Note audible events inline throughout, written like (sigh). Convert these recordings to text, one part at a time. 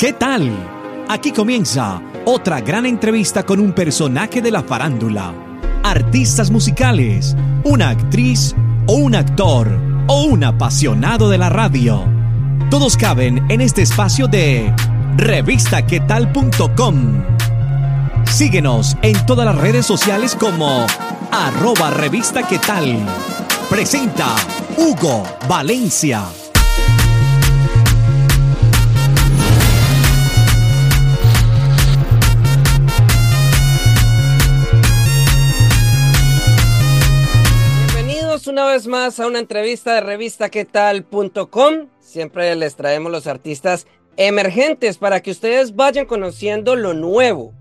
¿Qué tal? Aquí comienza otra gran entrevista con un personaje de la farándula. Artistas musicales, una actriz o un actor o un apasionado de la radio. Todos caben en este espacio de revistaquetal.com. Síguenos en todas las redes sociales como arroba revista. Presenta Hugo Valencia. Más a una entrevista de revistaquetal.com. Siempre les traemos los artistas emergentes para que ustedes vayan conociendo lo nuevo.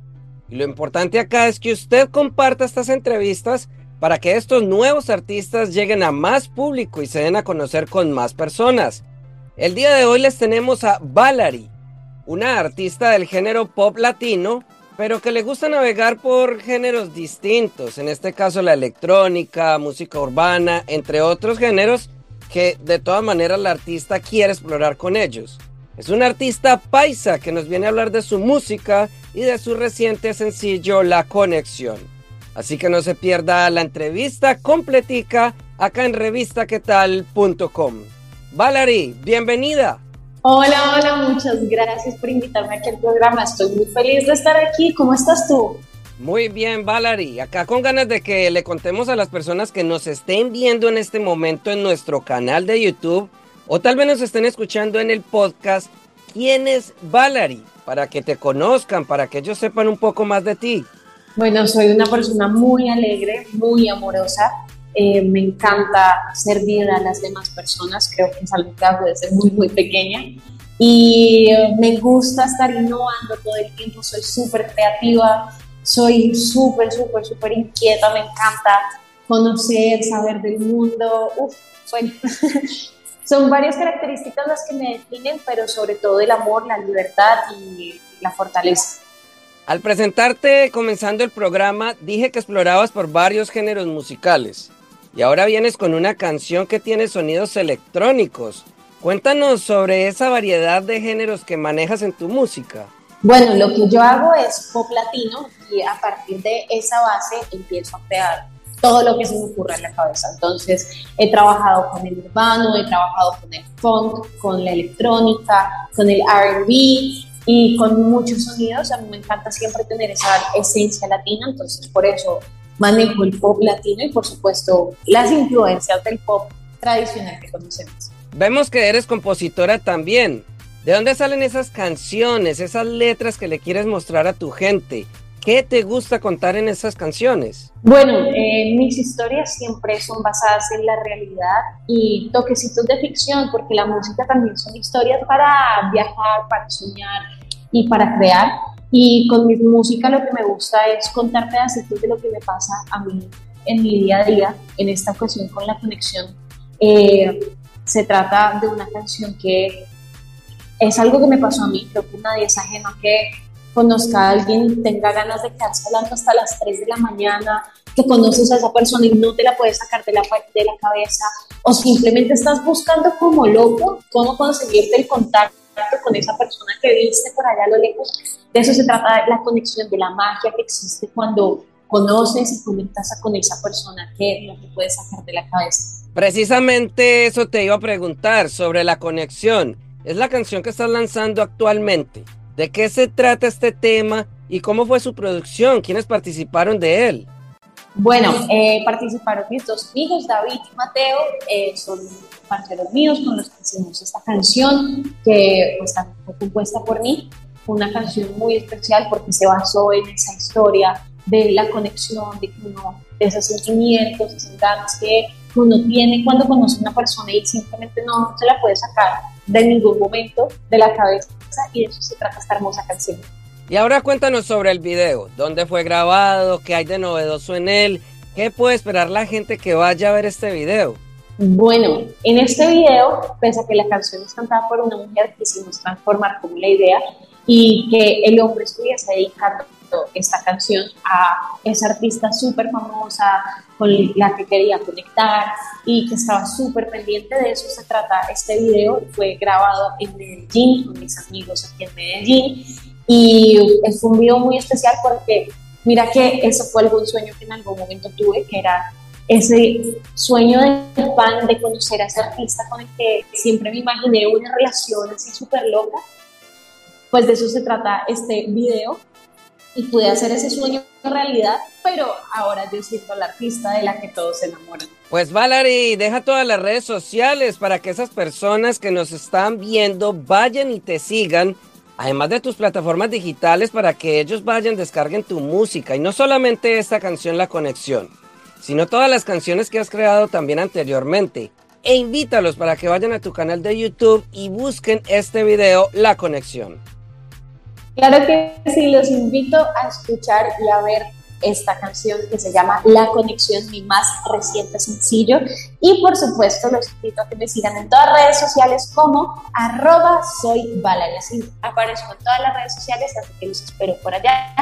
Y lo importante acá es que usted comparta estas entrevistas para que estos nuevos artistas lleguen a más público y se den a conocer con más personas. El día de hoy les tenemos a Valerie, una artista del género pop latino, pero que le gusta navegar por géneros distintos, en este caso la electrónica, música urbana, entre otros géneros que de todas maneras la artista quiere explorar con ellos. Es una artista paisa que nos viene a hablar de su música y de su reciente sencillo La Conexión. Así que no se pierda la entrevista completica acá en revistaquetal.com. Valerie, bienvenida. Hola, hola, muchas gracias por invitarme aquí al programa. Estoy muy feliz de estar aquí. ¿Cómo estás tú? Muy bien, Valerie. Acá con ganas de que le contemos a las personas que nos estén viendo en este momento en nuestro canal de YouTube o tal vez nos estén escuchando en el podcast quién es Valerie, para que te conozcan, para que ellos sepan un poco más de ti. Bueno, soy una persona muy alegre, muy amorosa. Eh, me encanta servir a las demás personas, creo que es algo que hago desde muy, muy pequeña. Y me gusta estar innovando todo el tiempo, soy súper creativa, soy súper, súper, súper inquieta, me encanta conocer, saber del mundo. Uf, bueno, (laughs) son varias características las que me definen, pero sobre todo el amor, la libertad y la fortaleza. Al presentarte comenzando el programa, dije que explorabas por varios géneros musicales. Y ahora vienes con una canción que tiene sonidos electrónicos. Cuéntanos sobre esa variedad de géneros que manejas en tu música. Bueno, lo que yo hago es pop latino y a partir de esa base empiezo a crear todo lo que se me ocurra en la cabeza. Entonces, he trabajado con el urbano, he trabajado con el funk, con la electrónica, con el RB y con muchos sonidos. A mí me encanta siempre tener esa esencia latina, entonces por eso manejo el pop latino y por supuesto las influencias del pop tradicional que conocemos. Vemos que eres compositora también. ¿De dónde salen esas canciones, esas letras que le quieres mostrar a tu gente? ¿Qué te gusta contar en esas canciones? Bueno, eh, mis historias siempre son basadas en la realidad y toquecitos de ficción, porque la música también son historias para viajar, para soñar y para crear. Y con mi música lo que me gusta es contar pedacitos de lo que me pasa a mí en mi día a día, en esta ocasión con la conexión. Eh, se trata de una canción que es algo que me pasó a mí, creo que nadie es ajeno que conozca a alguien, tenga ganas de quedarse hablando hasta las 3 de la mañana, que conoces a esa persona y no te la puedes sacar de la, de la cabeza, o simplemente estás buscando como loco cómo conseguirte el contacto con esa persona que viste por allá a lo lejos. De eso se trata la conexión, de la magia que existe cuando conoces y conectas con esa persona que no te puedes sacar de la cabeza. Precisamente eso te iba a preguntar sobre la conexión. Es la canción que estás lanzando actualmente. ¿De qué se trata este tema y cómo fue su producción? ¿Quiénes participaron de él? Bueno, eh, participaron mis dos hijos, David y Mateo, eh, son parceros míos con los que hicimos esta canción que pues, está compuesta por mí. Una canción muy especial porque se basó en esa historia de la conexión, de, uno, de esos sentimientos, esas ganas que uno tiene cuando conoce a una persona y simplemente no se la puede sacar de ningún momento de la cabeza y de eso se trata esta hermosa canción. Y ahora cuéntanos sobre el video, dónde fue grabado, qué hay de novedoso en él, qué puede esperar la gente que vaya a ver este video. Bueno, en este video, pese a que la canción es cantada por una mujer, quisimos transformar como la idea y que el hombre estuviese dedicando esta canción a esa artista súper famosa con la que quería conectar y que estaba súper pendiente de eso se trata este video. Fue grabado en Medellín con mis amigos aquí en Medellín y fue un video muy especial porque mira que eso fue algún sueño que en algún momento tuve que era ese sueño de fan de conocer a ese artista con el que siempre me imaginé una relación así súper loca pues de eso se trata este video y pude hacer ese sueño realidad, pero ahora yo siento la artista de la que todos se enamoran. Pues Valerie, deja todas las redes sociales para que esas personas que nos están viendo vayan y te sigan, además de tus plataformas digitales para que ellos vayan, descarguen tu música y no solamente esta canción La Conexión, sino todas las canciones que has creado también anteriormente. E invítalos para que vayan a tu canal de YouTube y busquen este video La Conexión. Claro que sí, los invito a escuchar y a ver esta canción que se llama La Conexión, mi más reciente sencillo. Y por supuesto los invito a que me sigan en todas las redes sociales como arroba soy. Así aparezco en todas las redes sociales, así que los espero por allá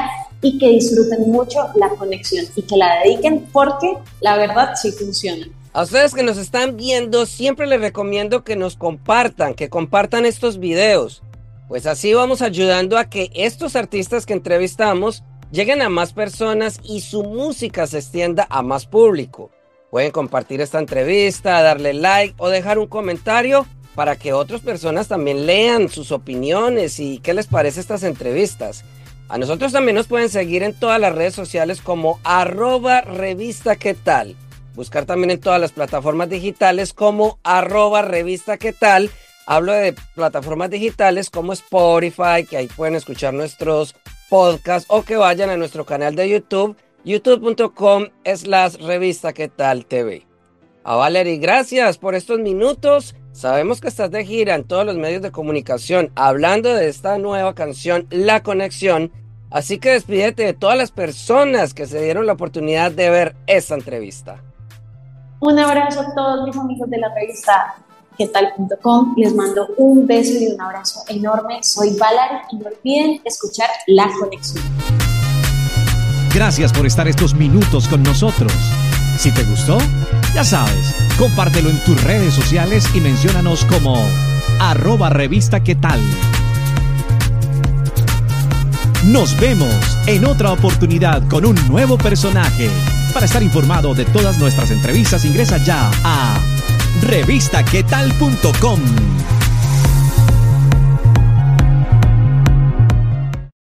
y que disfruten mucho la conexión y que la dediquen porque la verdad sí funciona. A ustedes que nos están viendo, siempre les recomiendo que nos compartan, que compartan estos videos pues así vamos ayudando a que estos artistas que entrevistamos lleguen a más personas y su música se extienda a más público. Pueden compartir esta entrevista, darle like o dejar un comentario para que otras personas también lean sus opiniones y qué les parece estas entrevistas. A nosotros también nos pueden seguir en todas las redes sociales como arroba revista tal. Buscar también en todas las plataformas digitales como arroba revista tal Hablo de plataformas digitales como Spotify, que ahí pueden escuchar nuestros podcasts o que vayan a nuestro canal de YouTube, youtube.com slash revista que tal TV. A Valerie, gracias por estos minutos. Sabemos que estás de gira en todos los medios de comunicación hablando de esta nueva canción, La Conexión. Así que despídete de todas las personas que se dieron la oportunidad de ver esta entrevista. Un abrazo a todos mis amigos de la revista quetal.com. Les mando un beso y un abrazo enorme. Soy Valari y no olviden escuchar La Conexión. Gracias por estar estos minutos con nosotros. Si te gustó, ya sabes, compártelo en tus redes sociales y menciónanos como arroba revista qué. Nos vemos en otra oportunidad con un nuevo personaje. Para estar informado de todas nuestras entrevistas, ingresa ya a revistaquetal.com.